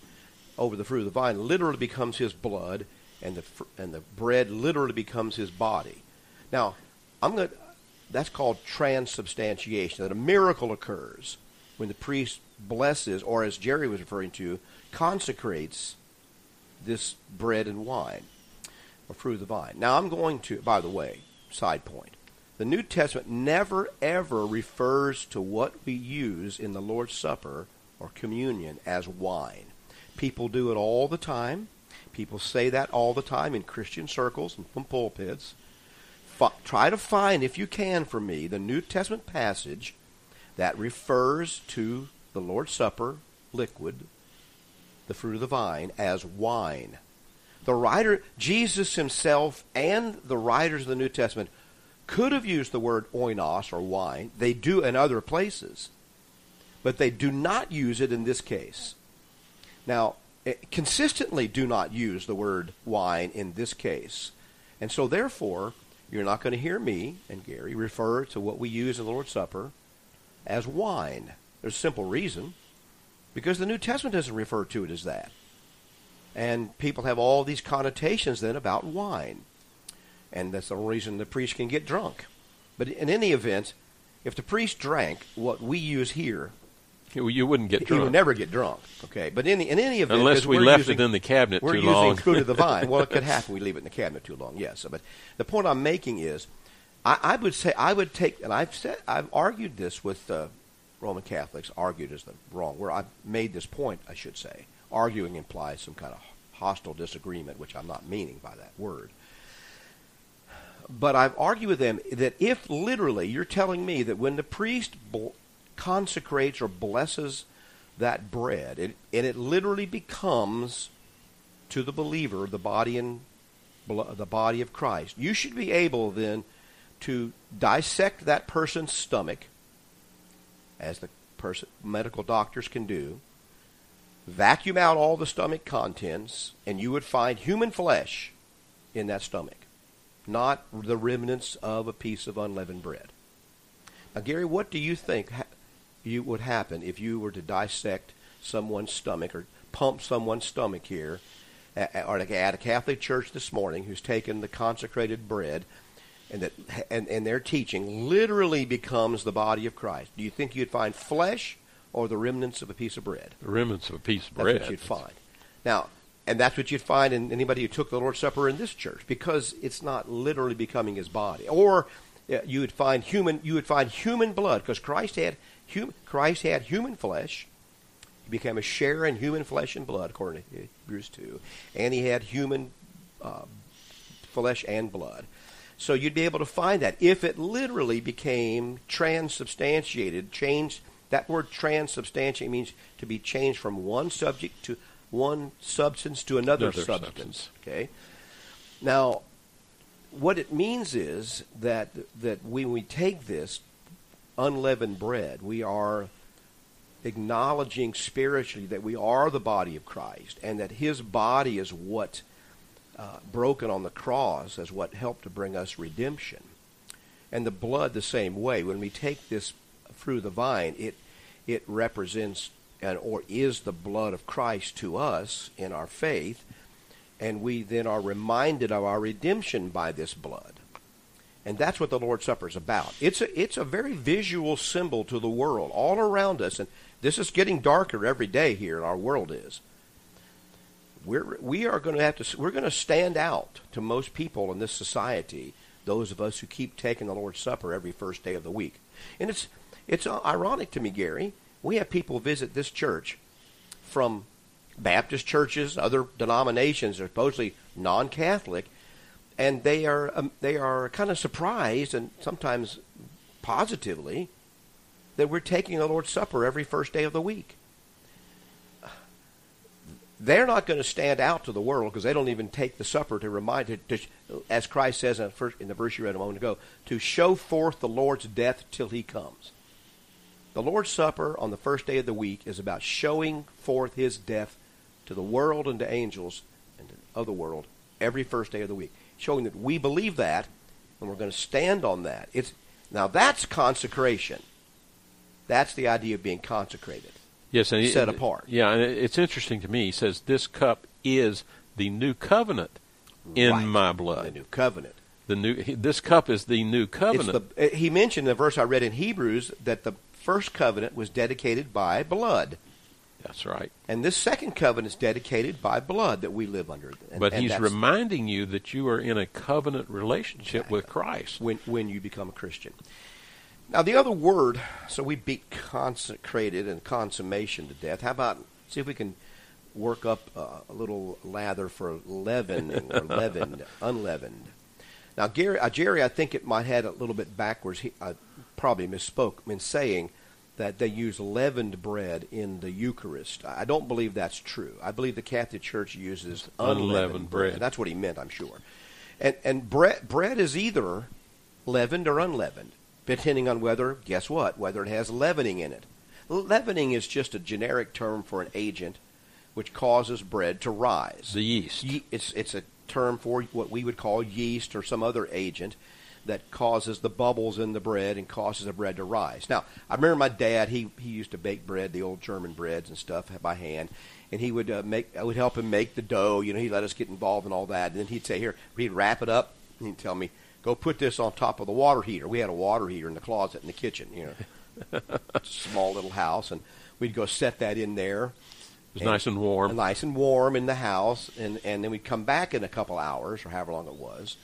over the fruit of the vine literally becomes his blood, and the and the bread literally becomes his body. Now, I'm going. to That's called transubstantiation. That a miracle occurs when the priest blesses, or as Jerry was referring to, consecrates this bread and wine, or of the vine. Now, I'm going to. By the way, side point. The New Testament never ever refers to what we use in the Lord's Supper or communion as wine. People do it all the time. People say that all the time in Christian circles and from pulpits. F- try to find, if you can, for me, the New Testament passage that refers to the Lord's Supper liquid, the fruit of the vine, as wine. The writer, Jesus himself, and the writers of the New Testament could have used the word oinos or wine. They do in other places, but they do not use it in this case. Now, eh, consistently do not use the word wine in this case. And so, therefore, you're not going to hear me and Gary refer to what we use in the Lord's Supper as wine. There's a simple reason because the New Testament doesn't refer to it as that. And people have all these connotations then about wine. And that's the only reason the priest can get drunk. But in any event, if the priest drank what we use here, You, you wouldn't get he drunk would never get drunk. Okay, but in, in any event, unless we left using- it in the cabinet too long, we're using fruit of the vine. Well, it could happen. We leave it in the cabinet too long. Yes, but the point I'm making is, I, I would say I would take, and I've said I've argued this with uh, Roman Catholics. Argued is the wrong word. I've made this point. I should say, arguing implies some kind of hostile disagreement, which I'm not meaning by that word. But I've argued with them that if literally you're telling me that when the priest bl- consecrates or blesses that bread, it, and it literally becomes to the believer the body and blo- the body of Christ, you should be able then to dissect that person's stomach, as the medical doctors can do, vacuum out all the stomach contents, and you would find human flesh in that stomach, not the remnants of a piece of unleavened bread. Now, Gary, what do you think ha- you would happen if you were to dissect someone's stomach or pump someone's stomach here, or at a Catholic church this morning who's taken the consecrated bread? And that, and, and their teaching literally becomes the body of Christ. Do you think you'd find flesh or the remnants of a piece of bread? the remnants of a piece of That's bread. what you'd find. Now, and that's what you'd find in anybody who took the Lord's Supper in this church, because it's not literally becoming His body. Or uh, you would find human, you would find human blood, because Christ had hum, Christ had human flesh. He became a sharer in human flesh and blood, according to Hebrews 2. And he had human uh, flesh and blood. So you'd be able to find that. If it literally became transubstantiated, changed, that word transubstantiate means to be changed from one subject to one substance to another, Another substance. substance. Okay. Now, what it means is that that when we take this unleavened bread, we are acknowledging spiritually that we are the body of Christ and that His body is what uh, broken on the cross as what helped to bring us redemption, and the blood the same way. When we take this of the vine, it it represents and or is the blood of Christ to us in our faith, and we then are reminded of our redemption by this blood. And that's what the Lord's Supper is about. It's a, it's a very visual symbol to the world all around us, and this is getting darker every day here. Our world is. We're we are going to have to we're going to stand out to most people in this society. Those of us who keep taking the Lord's Supper every first day of the week, and it's it's ironic to me, Gary. We have people visit this church from Baptist churches, other denominations, are supposedly non-Catholic, and they are um, they are kind of surprised and sometimes positively that we're taking the Lord's Supper every first day of the week. They're not going to stand out to the world because they don't even take the supper to remind, to, to, as Christ says in the verse you read a moment ago, to show forth the Lord's death till He comes. The Lord's Supper on the first day of the week is about showing forth His death to the world and to angels and to the other world every first day of the week, showing that we believe that and we're going to stand on that. It's now that's consecration. That's the idea of being consecrated. Yes, and set apart. Yeah, and it's interesting to me. He says this cup is the new covenant in Right. my blood. The new covenant. The new this cup is the new covenant. the, he mentioned in the verse I read in Hebrews that the first covenant was dedicated by blood. That's right. And this second covenant is dedicated by blood that we live under. And, But and he's reminding you that you are in a covenant relationship with Christ. when, when you become a Christian. Now, the other word, so we beat consecrated and consummation to death. How about see if we can work up uh, a little lather for leavening or leavened, unleavened. Now, Gary, uh, Jerry, I think it might have a little bit backwards. He I probably misspoke in saying that they use leavened bread in the Eucharist. I don't believe that's true. I believe the Catholic Church uses unleavened, Unleavened bread. That's what he meant, I'm sure. And and bread bread is either leavened or unleavened, depending on whether guess what whether it has leavening in it. Leavening is just a generic term for an agent which causes bread to rise. The yeast. Ye- it's it's a term for what we would call yeast or some other agent that causes the bubbles in the bread and causes the bread to rise. Now, I remember my dad; he he used to bake bread, the old German breads and stuff by hand, and he would uh, make. I would help him make the dough. You know, he let us get involved in all that, and then he'd say, "Here," he'd wrap it up, and he'd tell me, "Go put this on top of the water heater." We had a water heater in the closet in the kitchen. You know, small little house, and we'd go set that in there It was nice and warm. nice and warm in the house, and and then we'd come back in a couple hours or however long it was,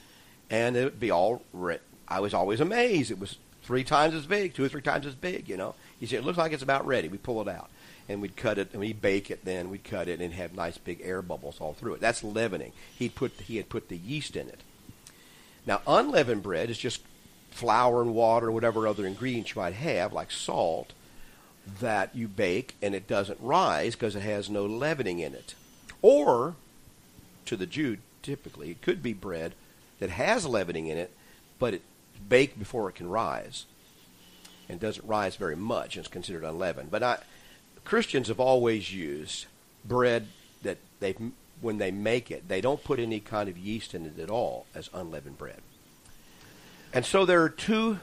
and it would be all. Re- I was always amazed. It was three times as big, two or three times as big. You know, he said it looks like it's about ready. We pull it out, and we'd cut it, and we'd bake it. Then we'd cut it and have nice big air bubbles all through it. That's leavening. He'd put he had put the yeast in it. Now unleavened bread is just flour and water and whatever other ingredients you might have, like salt that you bake and it doesn't rise because it has no leavening in it. Or, to the Jew, typically, it could be bread that has leavening in it, but it's baked before it can rise and doesn't rise very much and it's considered unleavened. But I, Christians have always used bread that they, when they make it, they don't put any kind of yeast in it at all as unleavened bread. And so there are two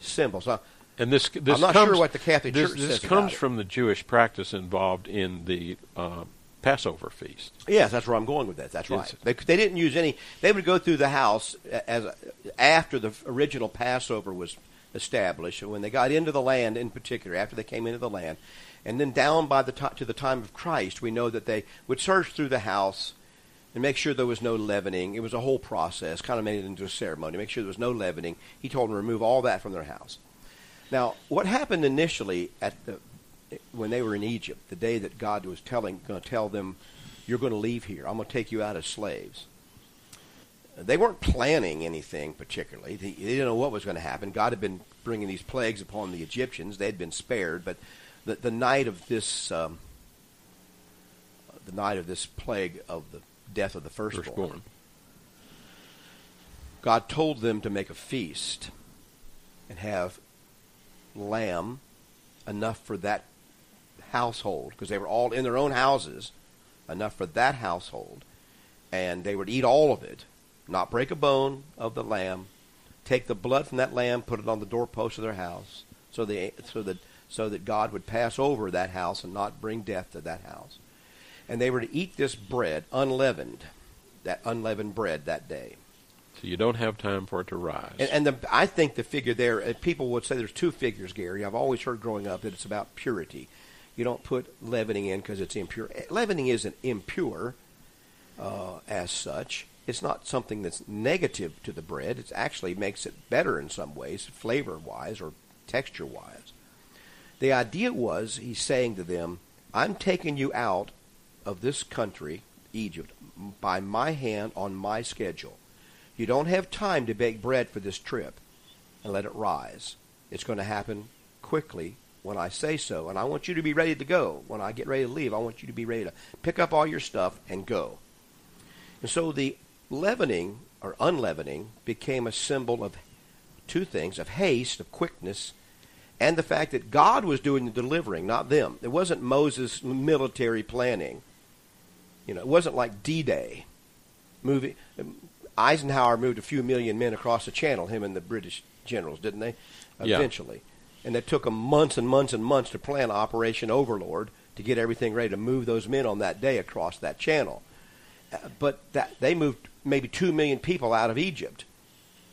symbols. Now, And this, this I'm not comes, sure what the Catholic this, Church this says about comes it. from the Jewish practice involved in the uh, Passover feast. Yes, that's where I'm going with that. That's right. They, they didn't use any. They would go through the house as after the original Passover was established, and when they got into the land, in particular, after they came into the land, and then down by the ti to the time of Christ, we know that they would search through the house and make sure there was no leavening. It was a whole process, kind of made it into a ceremony. Make sure there was no leavening. He told them to remove all that from their house. Now, what happened initially at the when they were in Egypt, the day that God was telling, going to tell them, "You're going to leave here. I'm going to take you out as slaves." They weren't planning anything particularly. They, they didn't know what was going to happen. God had been bringing these plagues upon the Egyptians. They had been spared, but the, the night of this, um, the night of this plague of the death of the firstborn, Firstborn. God told them to make a feast and have lamb enough for that household because they were all in their own houses, enough for that household, and they would eat all of it, not break a bone of the lamb, take the blood from that lamb, put it on the doorpost of their house, so they so that so that God would pass over that house and not bring death to that house. And they were to eat this bread unleavened, that unleavened bread that day. So you don't have time for it to rise. And, and the, I think the figure there, uh, people would say there's two figures, Gary. I've always heard growing up that it's about purity. You don't put leavening in because it's impure. Eh, Leavening isn't impure uh, as such. It's not something that's negative to the bread. It actually makes it better in some ways, flavor wise or texture wise. The idea was he's saying to them, I'm taking you out of this country, Egypt, by my hand on my schedule. You don't have time to bake bread for this trip and let it rise. It's going to happen quickly when I say so, and I want you to be ready to go. When I get ready to leave, I want you to be ready to pick up all your stuff and go. And so the leavening or unleavening became a symbol of two things of haste, of quickness, and the fact that God was doing the delivering, not them. It wasn't Moses' military planning. You know, it wasn't like D Day. Moving, Eisenhower moved a few million men across the channel, him and the British generals, didn't they? Yeah. And it took them months and months and months to plan Operation Overlord to get everything ready to move those men on that day across that channel. Uh, but that they moved maybe two million people out of Egypt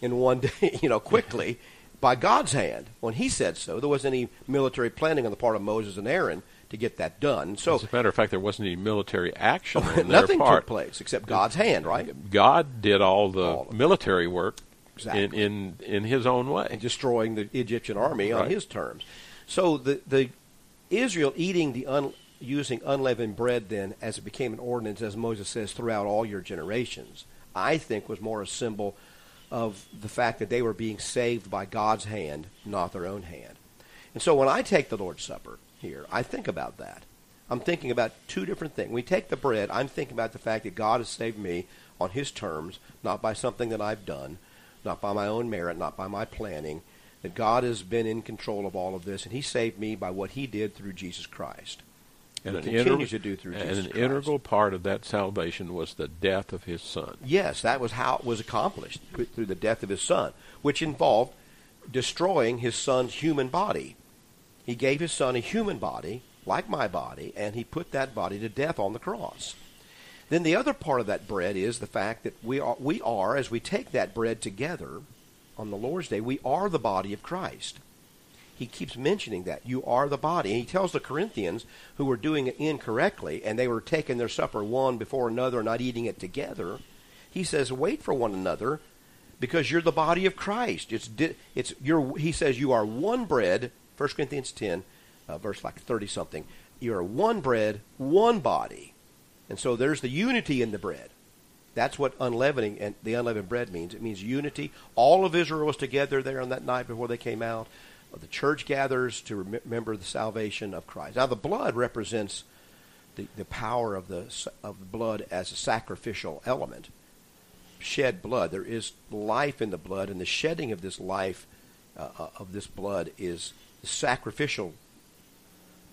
in one day, you know, quickly by God's hand. When He said so, there wasn't any military planning on the part of Moses and Aaron to get that done. So As a matter of fact, there wasn't any military action on their nothing took place except God's hand, right? God did all the All military work Exactly. in in His own way. destroying the Egyptian army on his terms. So the the Israel eating the un, using unleavened bread then as it became an ordinance, as Moses says, throughout all your generations, I think was more a symbol of the fact that they were being saved by God's hand, not their own hand. And so when I take the Lord's Supper here, I think about that. I'm thinking about two different things. When we take the bread, I'm thinking about the fact that God has saved me on His terms, not by something that I've done, not by my own merit, not by my planning. That God has been in control of all of this, and He saved me by what He did through Jesus Christ. and He an continues integral- to do through and Jesus an Christ. integral part of that salvation was the death of His Son. Yes, that was how it was accomplished through the death of His Son, which involved destroying His Son's human body. He gave His Son a human body, like my body, and He put that body to death on the cross. Then the other part of that bread is the fact that we are, we are, as we take that bread together on the Lord's Day, we are the body of Christ. He keeps mentioning that. You are the body. And he tells the Corinthians who were doing it incorrectly and they were taking their supper one before another, not eating it together. He says, wait for one another because you're the body of Christ. It's, it's you're, he says, you are one bread, 1 Corinthians 10, uh, verse like 30 something. You are one bread, one body. And so there's the unity in the bread. That's what unleavening and the unleavened bread means. It means unity. All of Israel was together there on that night before they came out. The church gathers to remember the salvation of Christ. Now, the blood represents the, the power of the of the blood as a sacrificial element. Shed blood. There is life in the blood, and the shedding of this life uh, uh, of this blood is the sacrificial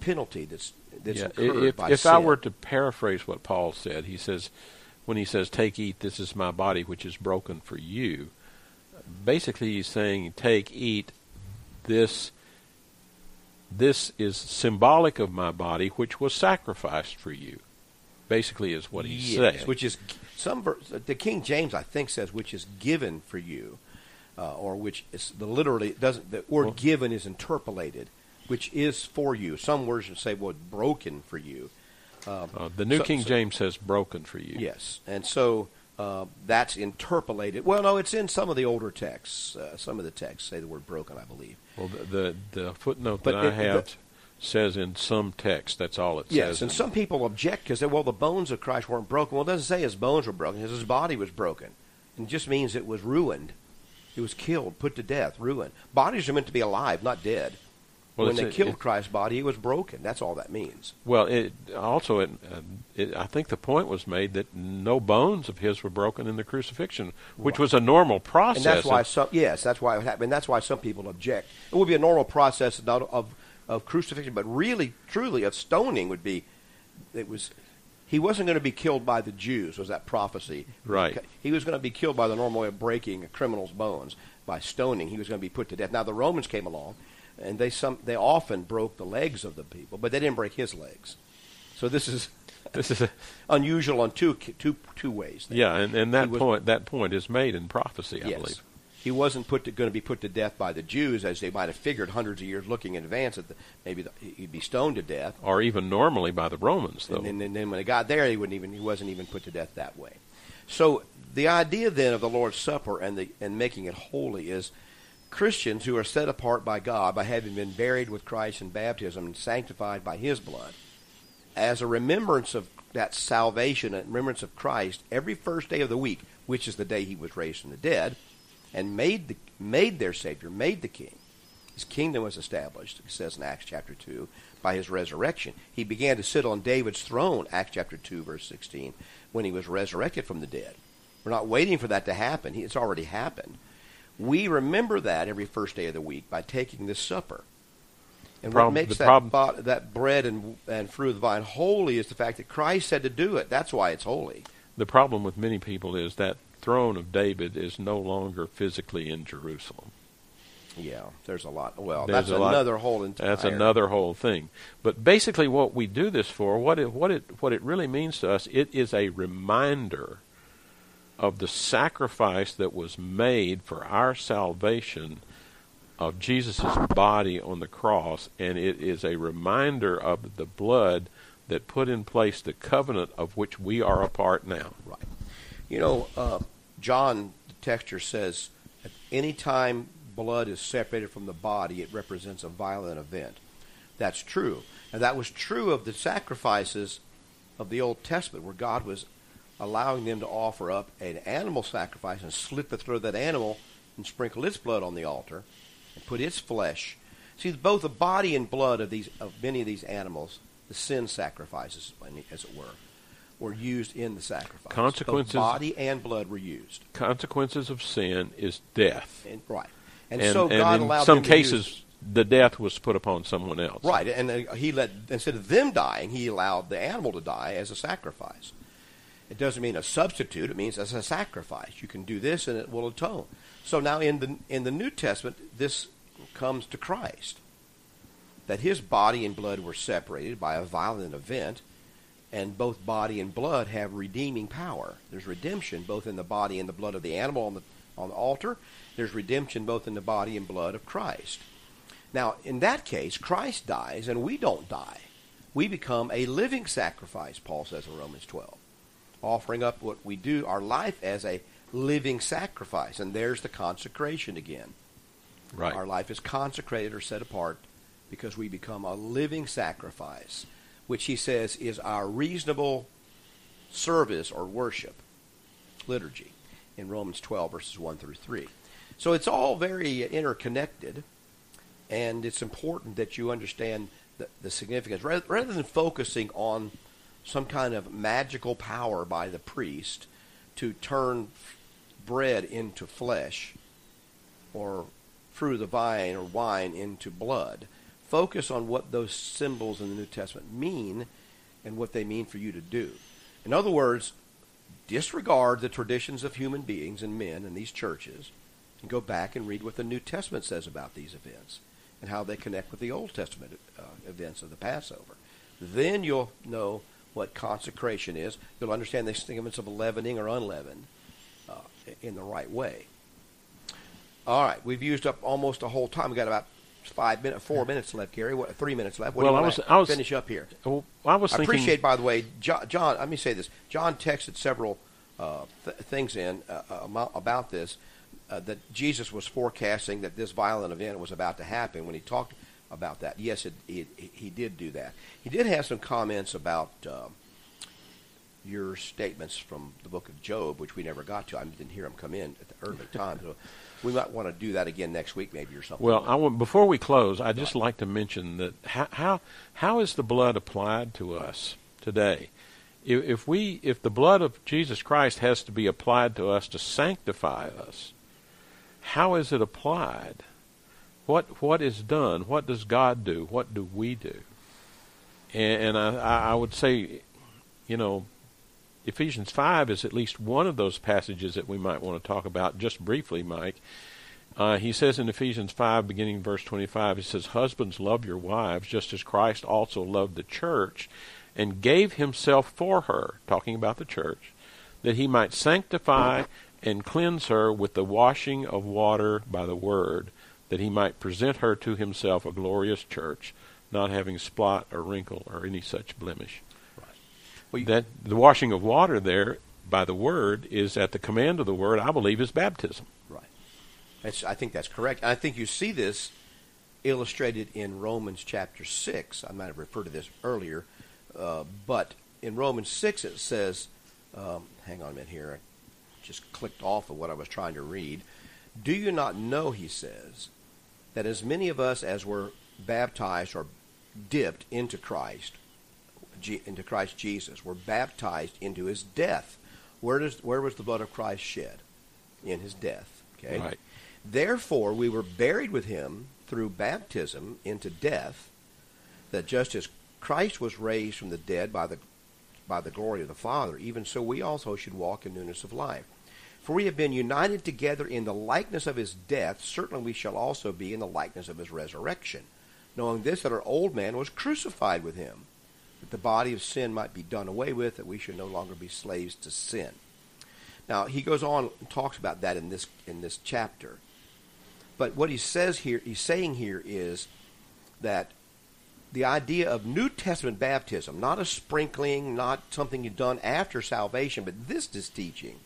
penalty that's that's Yeah, incurred if by if sin. I were to paraphrase what Paul said, he says, when he says, "Take, eat, this is my body, which is broken for you." Basically, he's saying, "Take, eat, this." This is symbolic of my body, which was sacrificed for you. Basically, is what he's yes, saying. which is some ver- the King James I think says which is given for you, uh, or which is the literally it doesn't the word Well- given is interpolated, which is for you. Some versions say well broken for you. Um, uh, the New so- King so- James says "broken for you." Yes, and so uh, that's interpolated. Well, no, it's in some of the older texts. Uh, some of the texts say the word broken, I believe. Well, the the, the footnote But that I have the- says in some text. That's all it Yes, says. and some people object because well, the bones of Christ weren't broken. Well, it doesn't say his bones were broken; his body was broken. It just means it was ruined. He was killed, put to death, ruined. Bodies are meant to be alive, not dead. Well, when they killed it- Christ's body, he was broken. That's all that means. Well, it also it, uh, it, I think the point was made that no bones of his were broken in the crucifixion, which was a normal process. And that's why some yes, that's why it happened. That's why some people object. It would be a normal process not of of crucifixion, but really, truly, of stoning would be. It was. He wasn't going to be killed by the Jews. Was that prophecy? Right. He was going to be killed by the normal way of breaking a criminal's bones by stoning. He was going to be put to death. Now the Romans came along, and they some they often broke the legs of the people, but they didn't break his legs. So this is this is a, unusual on two two two ways. yeah, and, and that was- point that point is made in prophecy, I yes. believe. He wasn't put to, going to be put to death by the Jews, as they might have figured hundreds of years looking in advance that the, maybe the, he'd be stoned to death. Or even normally by the Romans, though. And, then- and then when he got there, he wouldn't even he wasn't even put to death that way. So the idea then of the Lord's Supper and the and making it holy is Christians who are set apart by God by having been buried with Christ in baptism and sanctified by His blood, as a remembrance of that salvation and remembrance of Christ every first day of the week, which is the day He was raised from the dead, and made the, made their Savior, made the King. His kingdom was established, it says in Acts chapter 2, by his resurrection. He began to sit on David's throne, Acts chapter 2, verse 16, when he was resurrected from the dead. We're not waiting for that to happen. It's already happened. We remember that every first day of the week by taking this supper. And Problem- what makes that, that bread and, and fruit of the vine holy is the fact that Christ said to do it. That's why it's holy. The problem with many people is that throne of David is no longer physically in Jerusalem. Yeah, there's a lot. Well, There's that's a lot- another whole entire. That's another whole thing. But basically, what we do this for, what it, what it, what it really means to us, it is a reminder of the sacrifice that was made for our salvation of Jesus' body on the cross, and it is a reminder of the blood that put in place the covenant of which we are a part now. Right. You know, uh, John, the texture says, at any time blood is separated from the body, it represents a violent event. That's true. And that was true of the sacrifices of the Old Testament, where God was allowing them to offer up an animal sacrifice and slit the throat of that animal and sprinkle its blood on the altar and put its flesh. See, both the body and blood of these of many of these animals, the sin sacrifices, as it were, were used in the sacrifice. Consequences- Both body and blood were used. Consequences of sin is death. And, right. And, And, so and God in allowed some them to cases, use- the death was put upon someone else. right, and uh, he let instead of them dying, he allowed the animal to die as a sacrifice. It doesn't mean a substitute; it means as a sacrifice. You can do this, and it will atone. So now, in the in the New Testament, this comes to Christ, that his body and blood were separated by a violent event, and both body and blood have redeeming power. There's redemption both in the body and the blood of the animal on the on the altar. There's redemption both in the body and blood of Christ. Now, in that case, Christ dies and we don't die. We become a living sacrifice, Paul says in Romans 12, offering up what we do, our life as a living sacrifice. And there's the consecration again. Right. Our life is consecrated or set apart because we become a living sacrifice, which he says is our reasonable service or worship, liturgy, in Romans 12, verses 1 through 3. So it's all very interconnected, and it's important that you understand the, the significance. Rather, rather than focusing on some kind of magical power by the priest to turn bread into flesh, or of the vine or wine into blood. Focus on what those symbols in the New Testament mean and what they mean for you to do. In other words, disregard the traditions of human beings and men in these churches and go back and read what the New Testament says about these events and how they connect with the Old Testament uh, events of the Passover. Then you'll know what consecration is. You'll understand the significance of leavening or unleavened uh, in the right way. All right, we've used up almost a whole time. We've got about five minutes, four minutes left, Gary. What, three minutes left. What Well, do you I was- I was- finish up here? Well, I was I thinking. appreciate, by the way, John. John let me say this. John texted several uh, th- things in uh, uh, about this uh, that Jesus was forecasting that this violent event was about to happen when he talked about that. Yes, it, it, he did do that. He did have some comments about uh, your statements from the book of Job, which we never got to. I didn't hear him come in at the early time. So we might want to do that again next week, maybe or something. Well, I want, before we close, I'd just like to mention that how, how how is the blood applied to us today? If we if the blood of Jesus Christ has to be applied to us to sanctify us, how is it applied? What what is done? What does God do? What do we do? And, and I, I would say, you know, Ephesians 5 is at least one of those passages that we might want to talk about just briefly, Mike. Uh, he says in Ephesians 5, beginning verse 25, he says, Husbands, love your wives, just as Christ also loved the church and gave himself for her, talking about the church, that he might sanctify and cleanse her with the washing of water by the word, that he might present her to himself a glorious church, not having spot or wrinkle or any such blemish. Well, that the washing of water there by the word is at the command of the word. I believe is baptism. Right. That's, I think that's correct. I think you see this illustrated in Romans chapter six. I might have referred to this earlier, uh, but in Romans six it says, um, "Hang on a minute here." I just clicked off of what I was trying to read. Do you not know, he says, that as many of us as were baptized or dipped into Christ into Christ Jesus. We're baptized into his death. Where does where was the blood of Christ shed? In his death. Okay. Right. Therefore, we were buried with him through baptism into death, that just as Christ was raised from the dead by the by the glory of the Father, even so we also should walk in newness of life. For we have been united together in the likeness of his death, certainly we shall also be in the likeness of his resurrection, knowing this that our old man was crucified with him that the body of sin might be done away with, that we should no longer be slaves to sin. Now he goes on and talks about that in this in this chapter. But what he says here, he's saying here is that the idea of New Testament baptism, not a sprinkling, not something you've done after salvation, but this is teaching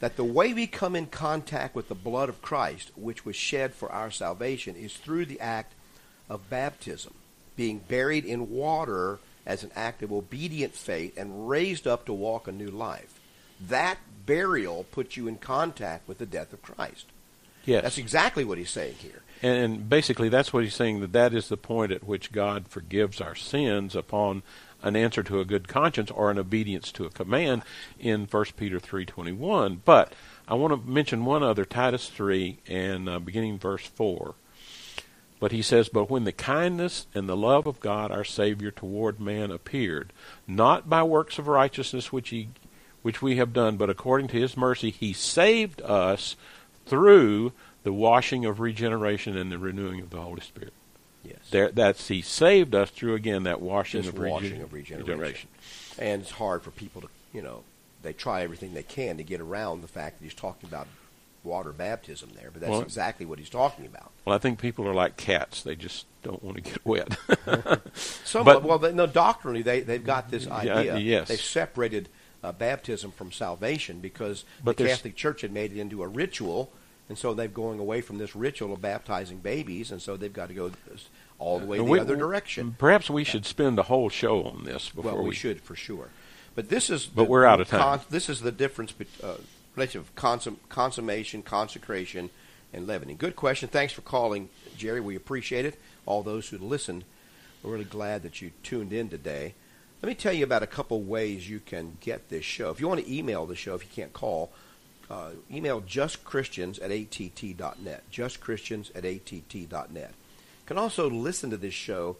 that the way we come in contact with the blood of Christ, which was shed for our salvation, is through the act of baptism, being buried in water as an act of obedient faith and raised up to walk a new life. That burial puts you in contact with the death of Christ. Yes. That's exactly what he's saying here. And basically, that's what he's saying that that is the point at which God forgives our sins upon an answer to a good conscience or an obedience to a command in 1 Peter 3:21. But I want to mention one other Titus 3 and uh, beginning verse 4. But he says, But when the kindness and the love of God our Savior toward man appeared, not by works of righteousness which he which we have done, but according to his mercy he saved us through the washing of regeneration and the renewing of the Holy Spirit. Yes. There, that's he saved us through again that washing, of, washing regen- of regeneration. regeneration. And it's hard for people to, you know, they try everything they can to get around the fact that he's talking about water baptism there, but that's Well- exactly what he's talking about. Well, I think people are like cats; they just don't want to get wet. Some, But- well, they, no, doctrinally they they've got this idea. yes. They've separated uh, baptism from salvation because But the Catholic Church had made it into a ritual, and so they're going away from this ritual of baptizing babies, and so they've got to go all the way the We- other direction. Perhaps we should spend a whole show on this before Well, we, should for sure. But this is. But the- we're out of time. con- this is the difference between uh, of consum- consummation, consecration, and leavening. Good question. Thanks for calling, Jerry. We appreciate it. All those who listened, we're really glad that you tuned in today. Let me tell you about a couple ways you can get this show. If you want to email the show, if you can't call, uh, email justchristians at att.net. Justchristians at att.net. You can also listen to this show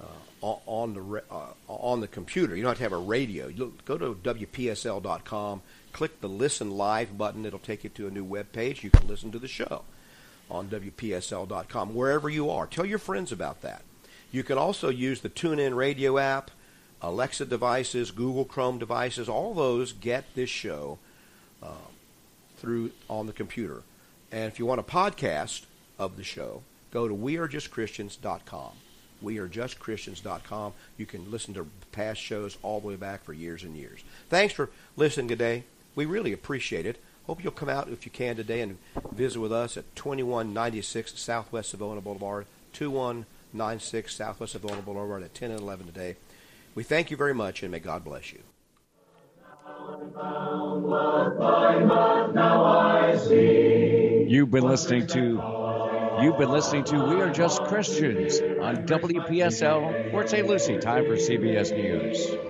uh, on- the uh, on the computer. You don't have to have a radio. Look, go to wpsl.com, click the listen live button. It'll take you to a new web page. You can listen to the show on wpsl.com wherever you are. Tell your friends about that. You can also use the TuneIn Radio app, Alexa devices, Google Chrome devices. All those get this show uh, through on the computer. And if you want a podcast of the show, go to wearejustchristians.com. Wearejustchristians.com. You can listen to past shows all the way back for years and years. Thanks for listening today. We really appreciate it. Hope you'll come out if you can today and visit with us at 2196 Southwest Savona Boulevard, 96 Southwest Savona Boulevard at 10 and 11 today. We thank you very much, and may God bless you. You've been listening to You've been listening to We Are Just Christians on WPSL Port St. Lucie. Time for CBS News.